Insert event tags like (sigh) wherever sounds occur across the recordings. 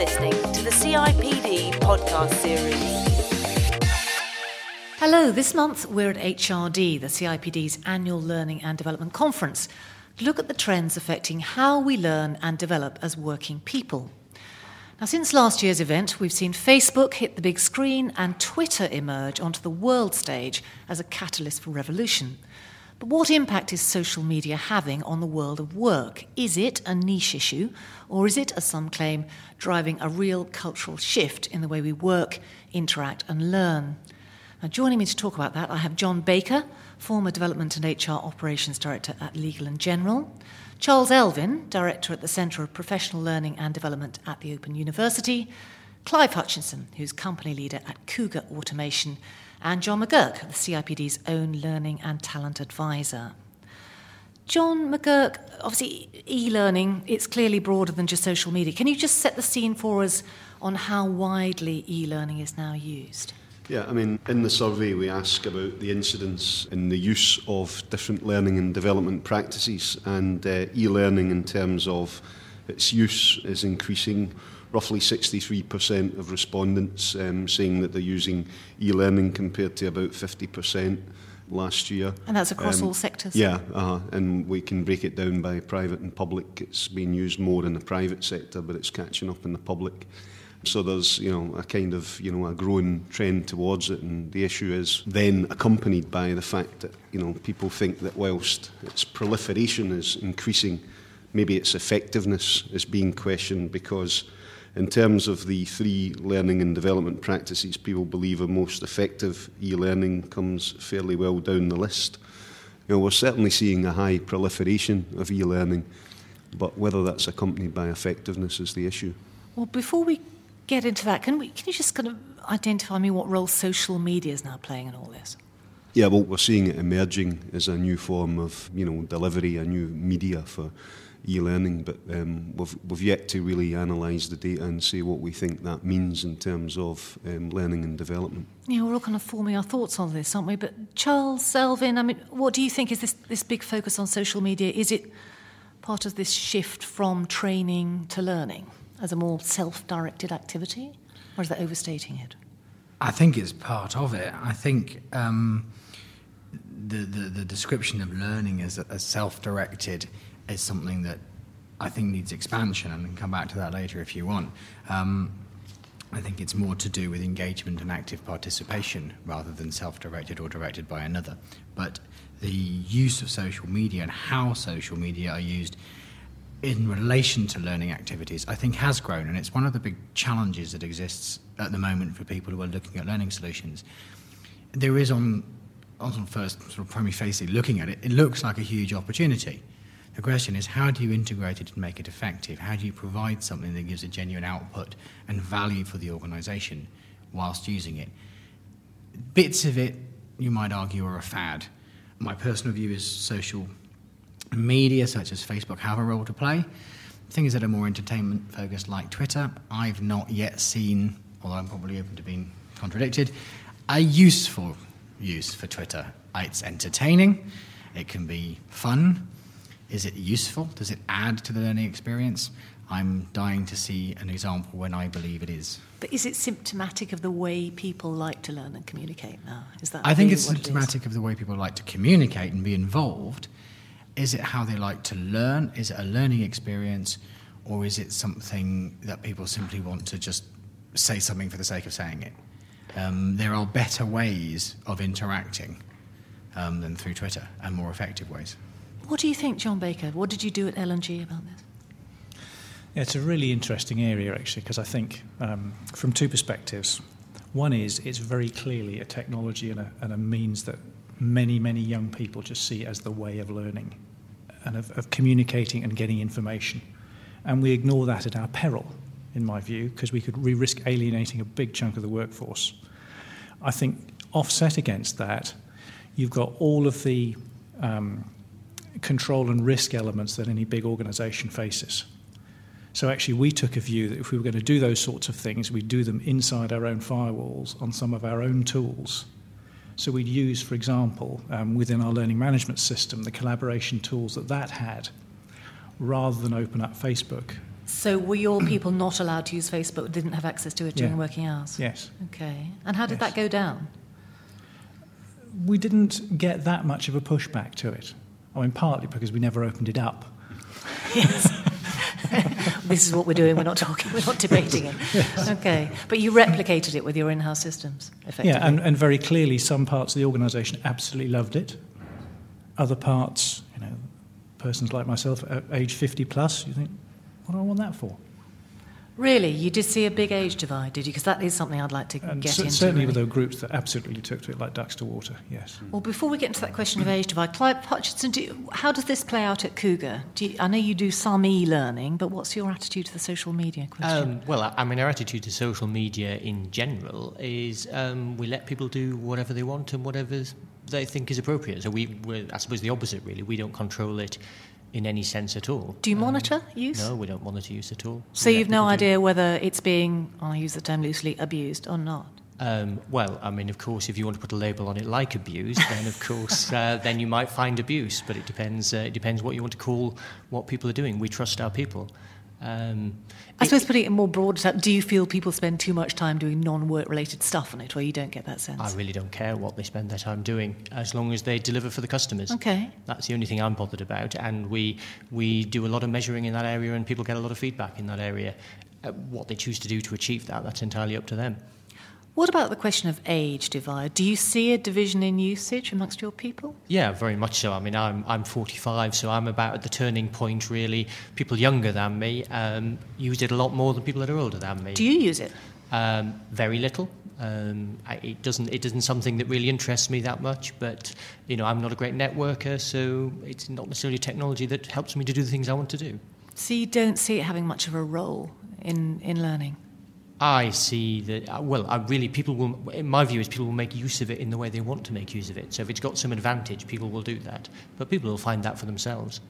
listening to the CIPD podcast series. Hello, this month we're at HRD, the CIPD's annual Learning and Development Conference, to look at the trends affecting how we learn and develop as working people. Now, since last year's event, we've seen Facebook hit the big screen and Twitter emerge onto the world stage as a catalyst for revolution. But what impact is social media having on the world of work? Is it a niche issue, or is it, as some claim, driving a real cultural shift in the way we work, interact, and learn? Now, joining me to talk about that, I have John Baker, former Development and HR Operations Director at Legal and General, Charles Elvin, Director at the Centre of Professional Learning and Development at the Open University, Clive Hutchinson, who's company leader at Cougar Automation, and John McGurk, the CIPD's own learning and talent advisor. John McGurk, obviously, e learning, it's clearly broader than just social media. Can you just set the scene for us on how widely e learning is now used? Yeah, I mean, in the survey, we ask about the incidence in the use of different learning and development practices, and uh, e learning, in terms of its use, is increasing. Roughly 63% of respondents um, saying that they're using e learning compared to about 50% last year. And that's across um, all sectors? Yeah, uh, and we can break it down by private and public. It's being used more in the private sector, but it's catching up in the public. So there's, you know, a kind of, you know, a growing trend towards it, and the issue is then accompanied by the fact that, you know, people think that whilst its proliferation is increasing, maybe its effectiveness is being questioned because in terms of the three learning and development practices people believe are most effective, e-learning comes fairly well down the list. You know, we're certainly seeing a high proliferation of e-learning, but whether that's accompanied by effectiveness is the issue. Well, before we get into that, can, we, can you just kind of identify me what role social media is now playing in all this? Yeah, well, we're seeing it emerging as a new form of, you know, delivery, a new media for e-learning, but um, we've, we've yet to really analyse the data and see what we think that means in terms of um, learning and development. Yeah, we're all kind of forming our thoughts on this, aren't we? But Charles Elvin, I mean, what do you think is this, this big focus on social media? Is it part of this shift from training to learning? as a more self directed activity? Or is that overstating it? I think it's part of it. I think um, the, the, the, description of learning as, as self directed is something that I think needs expansion, and I can come back to that later if you want. Um, I think it's more to do with engagement and active participation rather than self directed or directed by another. But the use of social media and how social media are used in relation to learning activities, I think has grown, and it's one of the big challenges that exists at the moment for people who are looking at learning solutions. There is on, on first sort of primary face looking at it, it looks like a huge opportunity. The question is, how do you integrate it and make it effective? How do you provide something that gives a genuine output and value for the organisation whilst using it? Bits of it, you might argue, are a fad. My personal view is social Media such as Facebook have a role to play. Things that are more entertainment focused, like Twitter, I've not yet seen, although I'm probably open to being contradicted, a useful use for Twitter. It's entertaining, it can be fun. Is it useful? Does it add to the learning experience? I'm dying to see an example when I believe it is. But is it symptomatic of the way people like to learn and communicate now? Is that I think it's symptomatic it of the way people like to communicate and be involved. Is it how they like to learn? Is it a learning experience? Or is it something that people simply want to just say something for the sake of saying it? Um, there are better ways of interacting um, than through Twitter and more effective ways. What do you think, John Baker? What did you do at L&G about this? Yeah, it's a really interesting area, actually, because I think um, from two perspectives. One is it's very clearly a technology and a, and a means that many, many young people just see as the way of learning and of, of communicating and getting information. And we ignore that at our peril, in my view, because we could re risk alienating a big chunk of the workforce. I think offset against that, you've got all of the um, control and risk elements that any big organization faces. So actually, we took a view that if we were going to do those sorts of things, we'd do them inside our own firewalls on some of our own tools so we'd use, for example, um, within our learning management system, the collaboration tools that that had, rather than open up Facebook So were your people not allowed to use Facebook, didn't have access to it during Yeah. working hours? Yes. Okay. And how did Yes. that go down? We didn't get that much of a pushback to it. I mean, partly because we never opened it up. Yes. (laughs) this is what we're doing. We're not talking. We're not debating it. Okay. But you replicated it with your in-house systems, effectively. Yeah, and, and very clearly, some parts of the organisation absolutely loved it. Other parts, you know, persons like myself, at age 50 plus, you think, what do I want that for? really, you did see a big age divide, did you? Because that is something I'd like to And get cer- into. certainly, really. there were groups that absolutely took to it like ducks to water, yes. Well, before we get into that question of age divide, Clive Hutchinson, do you, how does this play out at Cougar? Do you, I know you do some e-learning, but what's your attitude to the social media question? Um, well, I, I mean, our attitude to social media in general is um, we let people do whatever they want and whatever they think is appropriate. So we, we're, I suppose, the opposite really. We don't control it in any sense at all. do you Um, monitor use? No, we don't monitor use at all. So We you've no people do- idea whether it's being, I'll use the term loosely, abused or not. Um, well, I mean, of course, if you want to put a label on it like abuse, then of course, uh, (laughs) then you might find abuse. But it depends. Uh, it depends what you want to call what people are doing. We trust our people. Um, I suppose putting it in more broad terms, do you feel people spend too much time doing non-work related stuff on it, or you don't get that sense? I really don't care what they spend their time doing, as long as they deliver for the customers. Okay. That's the only thing I'm bothered about, and we we do a lot of measuring in that area, and people get a lot of feedback in that area. Uh, what they choose to do to achieve that, that's entirely up to them. What about the question of age divide? Do you see a division in usage amongst your people? Yeah, very much so. I mean, I'm I'm 45, so I'm about at the turning point. Really, people younger than me um, use it a lot more than people that are older than me. Do you use it? Um, very little. Um, I, it doesn't. It isn't something that really interests me that much. But you know, I'm not a great networker, so it's not necessarily technology that helps me to do the things I want to do. So you don't see it having much of a role in, in learning? I see that. uh, Well, I really people will. In my view, is people will make use of it in the way they want to make use of it. So if it's got some advantage, people will do that. But people will find that for themselves.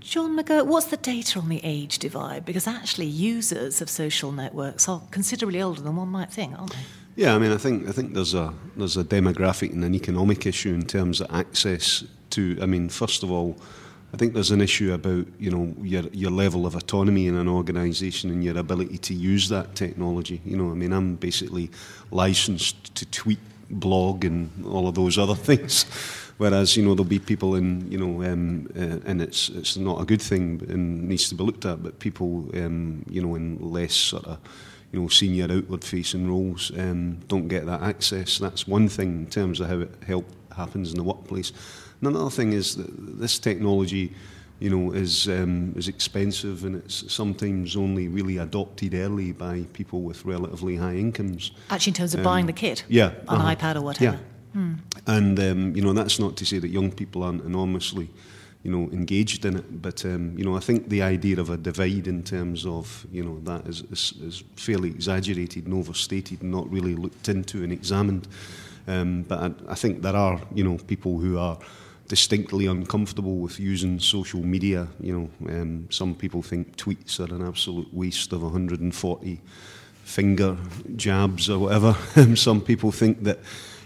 John McGurk, what's the data on the age divide? Because actually, users of social networks are considerably older than one might think, aren't they? Yeah, I mean, I think I think there's a there's a demographic and an economic issue in terms of access to. I mean, first of all, I think there's an issue about you know your your level of autonomy in an organisation and your ability to use that technology. You know, I mean, I'm basically licensed to tweet, blog, and all of those other (laughs) things. Whereas you know there'll be people in you know um, uh, and it's it's not a good thing and needs to be looked at. But people um, you know in less sort of you know, senior outward-facing roles um, don't get that access. That's one thing in terms of how it help happens in the workplace. And another thing is that this technology, you know, is um, is expensive and it's sometimes only really adopted early by people with relatively high incomes. Actually, in terms of Um, buying the kit, Yeah, an uh-huh. iPad or whatever. Yeah. And um, you know that's not to say that young people aren't enormously, you know, engaged in it. But um, you know, I think the idea of a divide in terms of you know that is, is, is fairly exaggerated and overstated and not really looked into and examined. Um, but I, I think there are you know people who are distinctly uncomfortable with using social media. You know, um, some people think tweets are an absolute waste of 140 finger jabs or whatever. (laughs) Um, some people think that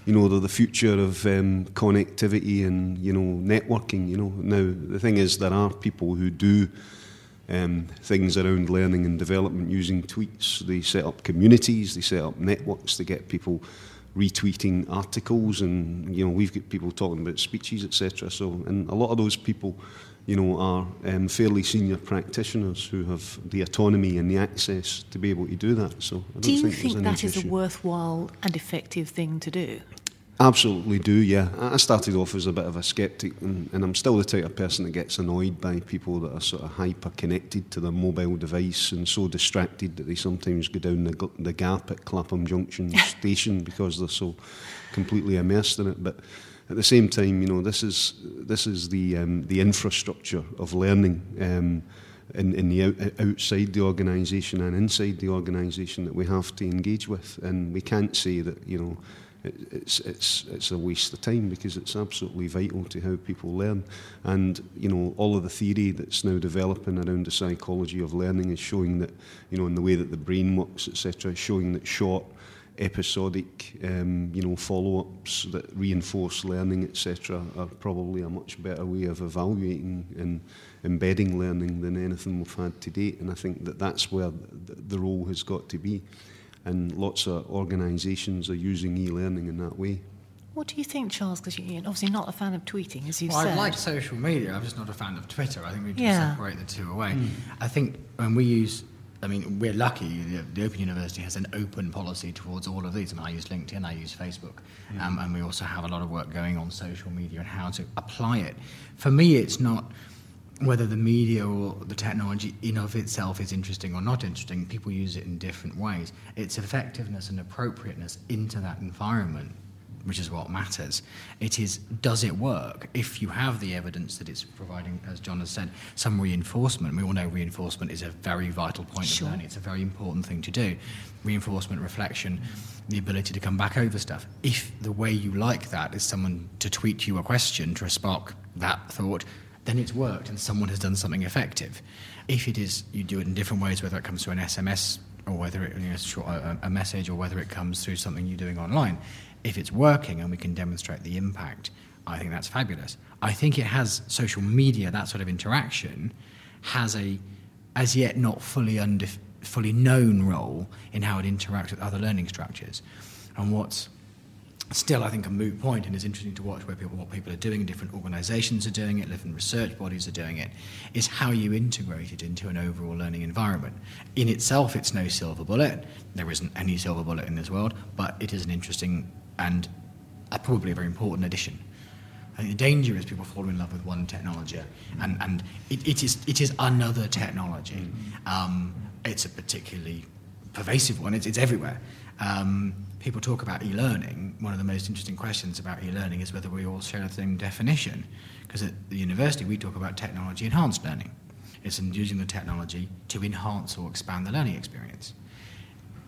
you know they're the future of um, connectivity and you know networking. You know, now the thing is there are people who do. Um, things around learning and development using tweets. They set up communities, they set up networks to get people retweeting articles, and you know we've got people talking about speeches, etc. So, and a lot of those people, you know, are um, fairly senior practitioners who have the autonomy and the access to be able to do that. So, I don't Do you think, think that is a worthwhile and effective thing to do? Absolutely do, yeah. I started off as a bit of a sceptic, and, and I'm still the type of person that gets annoyed by people that are sort of hyper connected to their mobile device and so distracted that they sometimes go down the, the gap at Clapham Junction (laughs) station because they're so completely immersed in it. But at the same time, you know, this is this is the um, the infrastructure of learning. Um, in, in the out, outside the organisation and inside the organisation that we have to engage with, and we can't say that you know it, it's it's it's a waste of time because it's absolutely vital to how people learn, and you know all of the theory that's now developing around the psychology of learning is showing that you know in the way that the brain works, etc., showing that short episodic, um, you know, follow-ups that reinforce learning, etc., are probably a much better way of evaluating and embedding learning than anything we've had to date. And I think that that's where the role has got to be. And lots of organisations are using e-learning in that way. What do you think, Charles? Because you're obviously not a fan of tweeting, as you well, said. I like social media. I'm just not a fan of Twitter. I think we can Yeah. separate the two away. I think when we use, I mean, we're lucky. The, the Open University has an open policy towards all of these. I mean, I use LinkedIn, I use Facebook, um, and we also have a lot of work going on social media and how to apply it. For me, it's not whether the media or the technology in of itself is interesting or not interesting. People use it in different ways. Its effectiveness and appropriateness into that environment which is what matters. It is, does it work? If you have the evidence that it's providing, as John has said, some reinforcement, we all know reinforcement is a very vital point Sure. of learning. It's a very important thing to do. Reinforcement, reflection, the ability to come back over stuff. If the way you like that is someone to tweet you a question to spark that thought, then it's worked and someone has done something effective. If it is, you do it in different ways, whether it comes through an SMS or whether it, you know, a, a message or whether it comes through something you're doing online. If it's working and we can demonstrate the impact, I think that's fabulous. I think it has social media, that sort of interaction, has a as yet not fully undef- fully known role in how it interacts with other learning structures. And what's still, I think, a moot point, and it's interesting to watch where people, what people are doing, different organisations are doing it, different research bodies are doing it, is how you integrate it into an overall learning environment. In itself, it's no silver bullet. There isn't any silver bullet in this world, but it is an interesting and uh, probably a very important addition. I think the danger is people fall in love with one technology, and, and it, it, is, it is another technology. Um, it's a particularly pervasive one, it's, it's everywhere. Um, people talk about e learning. One of the most interesting questions about e learning is whether we all share the same definition. Because at the university, we talk about technology enhanced learning. It's using the technology to enhance or expand the learning experience.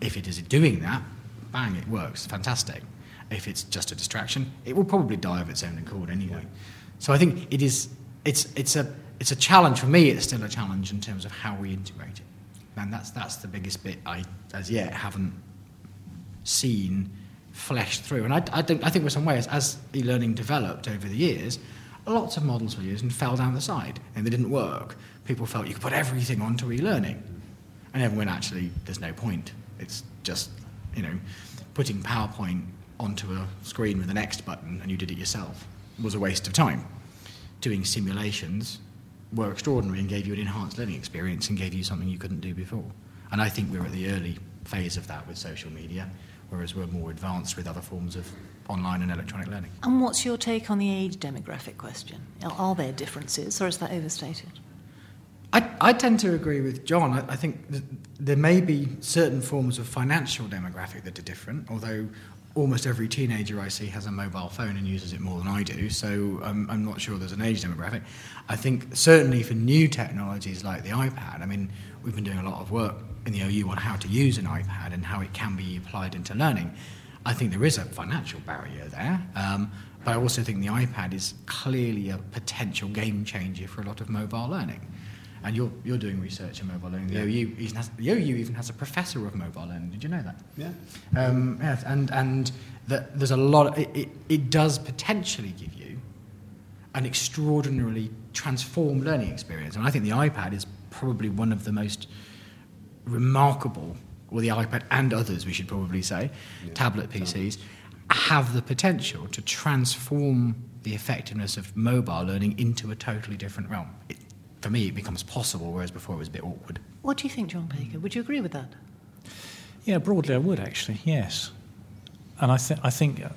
If it is doing that, bang, it works, fantastic. If it's just a distraction, it will probably die of its own accord anyway. So I think it is, it's, it's, a, it's a challenge. For me, it's still a challenge in terms of how we integrate it. And that's, that's the biggest bit I, as yet, haven't seen fleshed through. And I, I, think, I think, in some ways, as e learning developed over the years, lots of models were used and fell down the side and they didn't work. People felt you could put everything onto e learning. And everyone actually, there's no point. It's just, you know, putting PowerPoint onto a screen with an next button and you did it yourself it was a waste of time. Doing simulations were extraordinary and gave you an enhanced learning experience and gave you something you couldn't do before. And I think we're at the early phase of that with social media, whereas we're more advanced with other forms of online and electronic learning. And what's your take on the age demographic question? Are- there differences, or is that overstated? I, I tend to agree with John. I, I think th- there may be certain forms of financial demographic that are different, although almost every teenager I see has a mobile phone and uses it more than I do, so um, I'm not sure there's an age demographic. I think certainly for new technologies like the iPad, I mean, we've been doing a lot of work in the OU on how to use an iPad and how it can be applied into learning. I think there is a financial barrier there, um, but I also think the iPad is clearly a potential game changer for a lot of mobile learning. And you're, you're doing research in mobile learning. The, OU even has, the OU even has a professor of mobile learning. Did you know that? Yeah. Um, yes, and and that there's a lot. Of, it, it, it does potentially give you an extraordinarily transformed learning experience, and I think the iPad is probably one of the most remarkable, or the iPad and others, we should probably say, tablet PCs, have the potential to transform the effectiveness of mobile learning into a totally different realm. It, for me, it becomes possible, whereas before it was a bit awkward. What do you think, John Baker? Would you agree with that? Yeah, broadly, I would actually. Yes, and I, th- I think uh,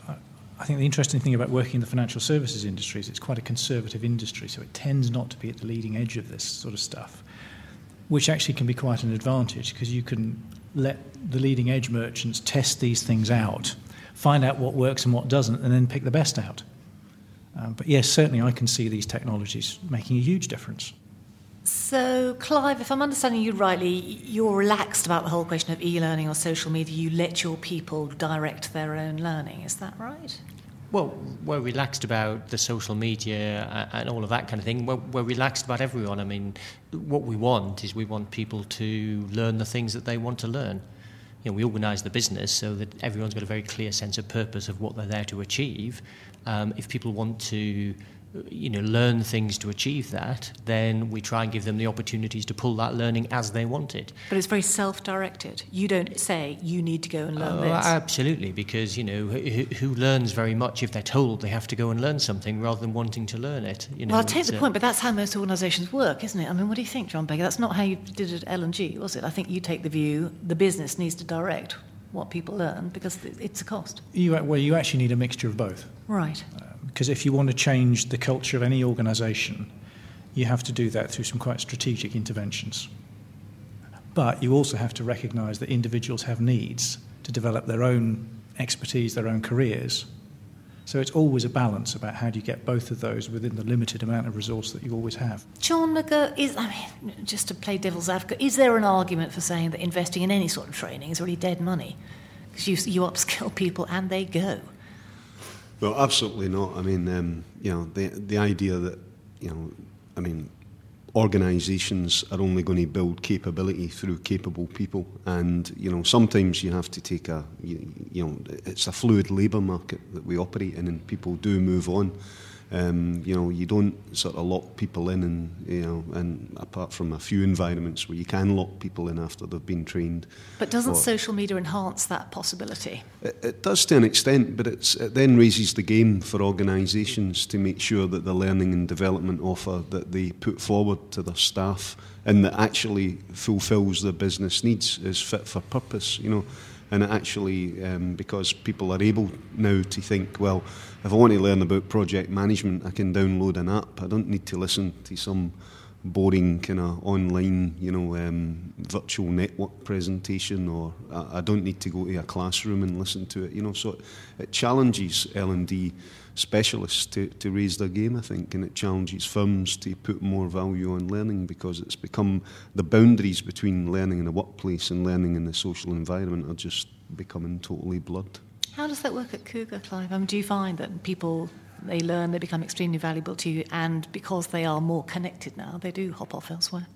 I think the interesting thing about working in the financial services industry is it's quite a conservative industry, so it tends not to be at the leading edge of this sort of stuff, which actually can be quite an advantage because you can let the leading edge merchants test these things out, find out what works and what doesn't, and then pick the best out. Um, but yes, certainly I can see these technologies making a huge difference. So, Clive, if I'm understanding you rightly, you're relaxed about the whole question of e learning or social media. You let your people direct their own learning. Is that right? Well, we're relaxed about the social media and all of that kind of thing. We're, we're relaxed about everyone. I mean, what we want is we want people to learn the things that they want to learn. you know, we organise the business so that everyone's got a very clear sense of purpose of what they're there to achieve. Um, if people want to you know, learn things to achieve that, then we try and give them the opportunities to pull that learning as they want it. But it's very self-directed. You don't say you need to go and learn oh, this. Absolutely, because you know who, who, learns very much if they're told they have to go and learn something rather than wanting to learn it. You know, well, I take the uh, point, but that's how most organisations work, isn't it? I mean, what do you think, John Baker? That's not how you did it at L&G, was it? I think you take the view the business needs to direct what people learn because it's a cost. You, well, you actually need a mixture of both. Right. Uh, because if you want to change the culture of any organisation, you have to do that through some quite strategic interventions. But you also have to recognise that individuals have needs to develop their own expertise, their own careers. So it's always a balance about how do you get both of those within the limited amount of resource that you always have. John uh, is I mean, just to play devil's advocate, is there an argument for saying that investing in any sort of training is really dead money? Because you, you upskill people and they go. Well, absolutely not. I mean, um, you know, the the idea that you know, I mean, organisations are only going to build capability through capable people, and you know, sometimes you have to take a you, you know, it's a fluid labour market that we operate in, and people do move on. Um, you know, you don't sort of lock people in, and you know, and apart from a few environments where you can lock people in after they've been trained. But doesn't or, social media enhance that possibility? It, it, does to an extent, but it's, it then raises the game for organisations to make sure that the learning and development offer that they put forward to their staff and that actually fulfils their business needs is fit for purpose. You know and actually um, because people are able now to think well if I want to learn about project management I can download an app. I don't need to listen to some boring kind of online you know um, virtual network presentation or I, I don't need to go to a classroom and listen to it you know. So it, it challenges L&D specialists to, to raise their game, I think, and it challenges firms to put more value on learning because it's become the boundaries between learning in the workplace and learning in the social environment are just becoming totally blurred. How does that work at Cougar, Clive? Mean, do you find that people they learn, they become extremely valuable to you, and because they are more connected now, they do hop off elsewhere?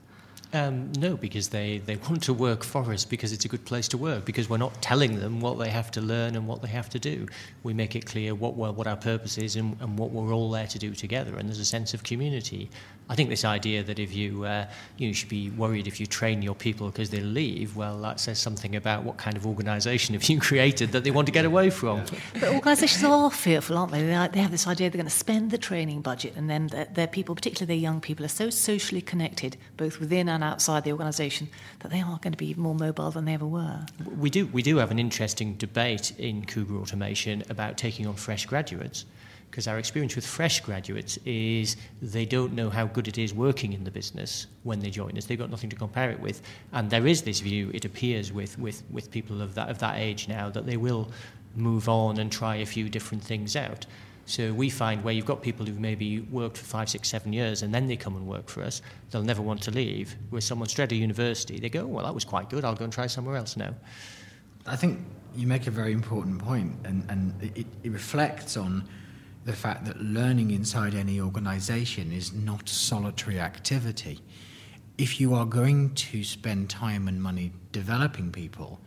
Um, no, because they, they want to work for us because it's a good place to work, because we're not telling them what they have to learn and what they have to do. We make it clear what, what our purpose is and, and what we're all there to do together, and there's a sense of community. I think this idea that if you, uh, you should be worried if you train your people because they leave, well, that says something about what kind of organisation (laughs) have you created that they want to get away from. But organisations are fearful, aren't they? They have this idea they're going to spend the training budget, and then their, their people, particularly their young people, are so socially connected, both within and outside the organisation, that they are going to be more mobile than they ever were. We do, we do have an interesting debate in Cougar Automation about taking on fresh graduates because our experience with fresh graduates is they don't know how good it is working in the business when they join us. They've got nothing to compare it with. And there is this view, it appears, with, with, with people of that, of that age now, that they will move on and try a few different things out. So we find where you've got people who've maybe worked for five, six, seven years and then they come and work for us, they'll never want to leave. Where someone straight of university, they go, well, that was quite good, I'll go and try somewhere else now. I think you make a very important point, and, and it, it reflects on the fact that learning inside any organization is not a solitary activity. If you are going to spend time and money developing people,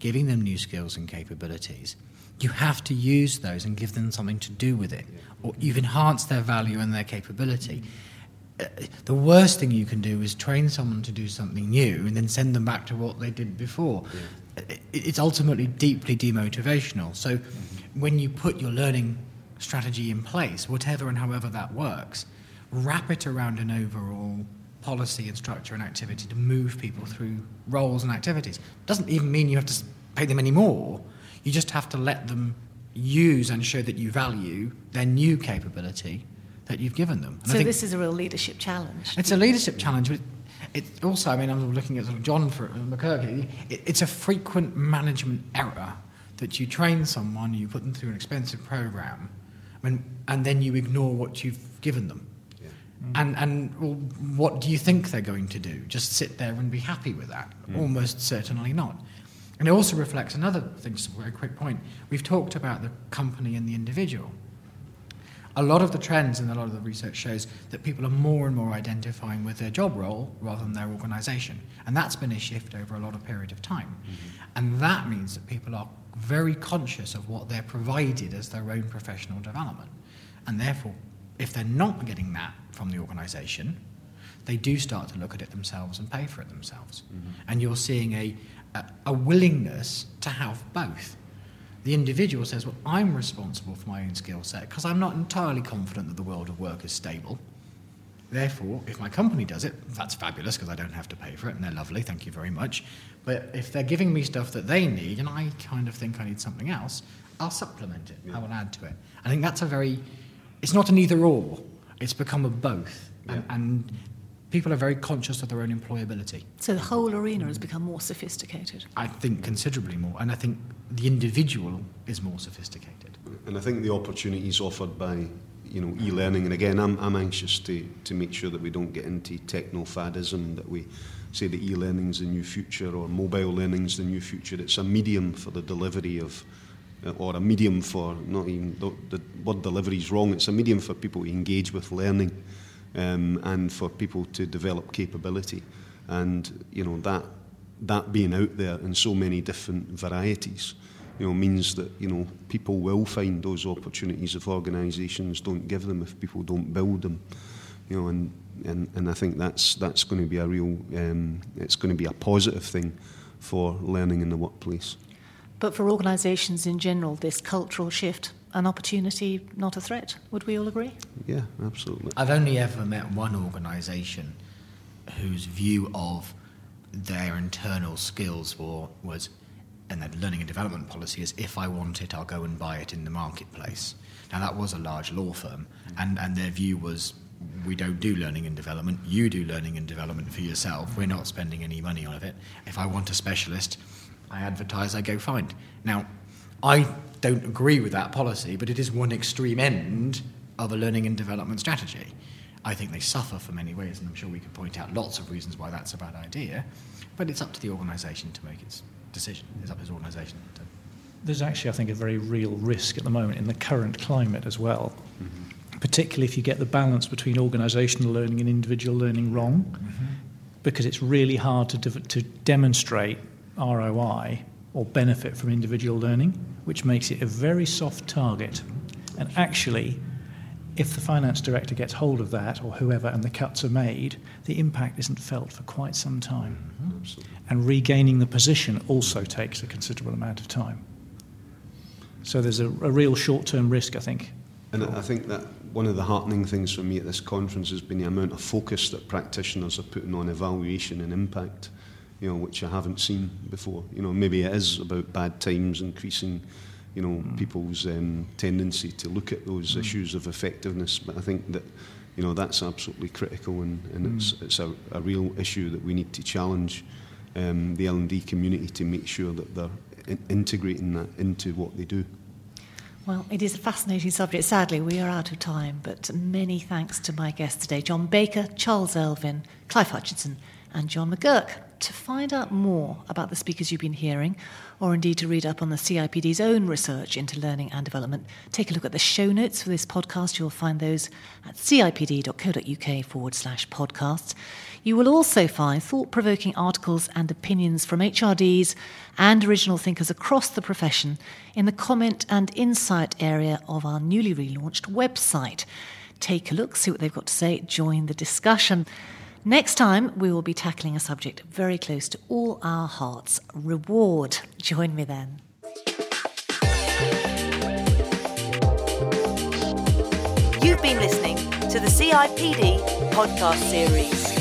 giving them new skills and capabilities, you have to use those and give them something to do with it. Or you've enhanced their value and their capability. Uh, the worst thing you can do is train someone to do something new and then send them back to what they did before. Yeah. It's ultimately deeply demotivational. So when you put your learning strategy in place, whatever and however that works, wrap it around an overall policy and structure and activity to move people through roles and activities. Doesn't even mean you have to pay them any more. You just have to let them use and show that you value their new capability that you've given them. And so this is a real leadership challenge. It's a leadership challenge, but it also, I mean, I'm looking at sort of John for, McGurk. It, it's a frequent management error that you train someone, you put them through an expensive program, and, and then you ignore what you've given them. Yeah. Mm. And, and well, what do you think they're going to do? Just sit there and be happy with that? Mm. Almost certainly not. And it also reflects another thing, just a very quick point. We've talked about the company and the individual. a lot of the trends and a lot of the research shows that people are more and more identifying with their job role rather than their organisation. And that's been a shift over a lot of period of time. Mm-hmm. And that means that people are very conscious of what they're provided as their own professional development. And therefore, if they're not getting that from the organisation, they do start to look at it themselves and pay for it themselves. Mm-hmm. And you're seeing a, a, a willingness to have both the individual says, Well, I'm responsible for my own skill set because I'm not entirely confident that the world of work is stable. Therefore, if my company does it, that's fabulous because I don't have to pay for it and they're lovely, thank you very much. But if they're giving me stuff that they need and I kind of think I need something else, I'll supplement it, yeah. I will add to it. I think that's a very, it's not an either or, it's become a both. Yeah. And, and people are very conscious of their own employability. So the whole arena has become more sophisticated? I think considerably more. And I think the individual is more sophisticated. And I think the opportunities offered by you know e-learning, and again, I'm, I'm anxious to, to make sure that we don't get into techno-fadism, that we say that e-learning is the new future or mobile learning is the new future. It's a medium for the delivery of uh, or a medium for not even the, the word delivery is wrong. It's a medium for people to engage with learning um, and for people to develop capability. And you know that that being out there in so many different varieties, you know, means that you know people will find those opportunities if organisations don't give them, if people don't build them, you know, and and, and I think that's that's going to be a real, um, it's going to be a positive thing for learning in the workplace. But for organisations in general, this cultural shift an opportunity, not a threat. Would we all agree? Yeah, absolutely. I've only ever met one organisation whose view of their internal skills were, was, and their learning and development policy is if I want it, I'll go and buy it in the marketplace. Now, that was a large law firm, and, and their view was we don't do learning and development. You do learning and development for yourself. We're not spending any money on it. If I want a specialist, I advertise, I go find. Now, I don't agree with that policy, but it is one extreme end of a learning and development strategy. I think they suffer for many ways, and I'm sure we could point out lots of reasons why that's a bad idea. But it's up to the organisation to make its decision. It's up to the organisation to. There's actually, I think, a very real risk at the moment in the current climate as well, mm-hmm. particularly if you get the balance between organisational learning and individual learning wrong, mm-hmm. because it's really hard to, de- to demonstrate ROI or benefit from individual learning, which makes it a very soft target. And actually, if the finance director gets hold of that or whoever and the cuts are made, the impact isn't felt for quite some time. Mm-hmm. And regaining the position also takes a considerable amount of time. So there's a, a real short term risk, I think. And I think that one of the heartening things for me at this conference has been the amount of focus that practitioners are putting on evaluation and impact you know, which I haven't seen before. You know, maybe it is about bad times increasing, you know, mm. people's um, tendency to look at those mm. issues of effectiveness. But I think that, you know, that's absolutely critical, and, and mm. it's it's a, a real issue that we need to challenge um, the L and D community to make sure that they're in- integrating that into what they do. Well, it is a fascinating subject. Sadly, we are out of time, but many thanks to my guests today John Baker, Charles Elvin, Clive Hutchinson, and John McGurk. To find out more about the speakers you've been hearing, or indeed to read up on the CIPD's own research into learning and development, take a look at the show notes for this podcast. You'll find those at cipd.co.uk forward slash podcasts. You will also find thought provoking articles and opinions from HRDs and original thinkers across the profession in the comment and insight area of our newly relaunched website. Take a look, see what they've got to say, join the discussion. Next time, we will be tackling a subject very close to all our hearts reward. Join me then. You've been listening to the CIPD podcast series.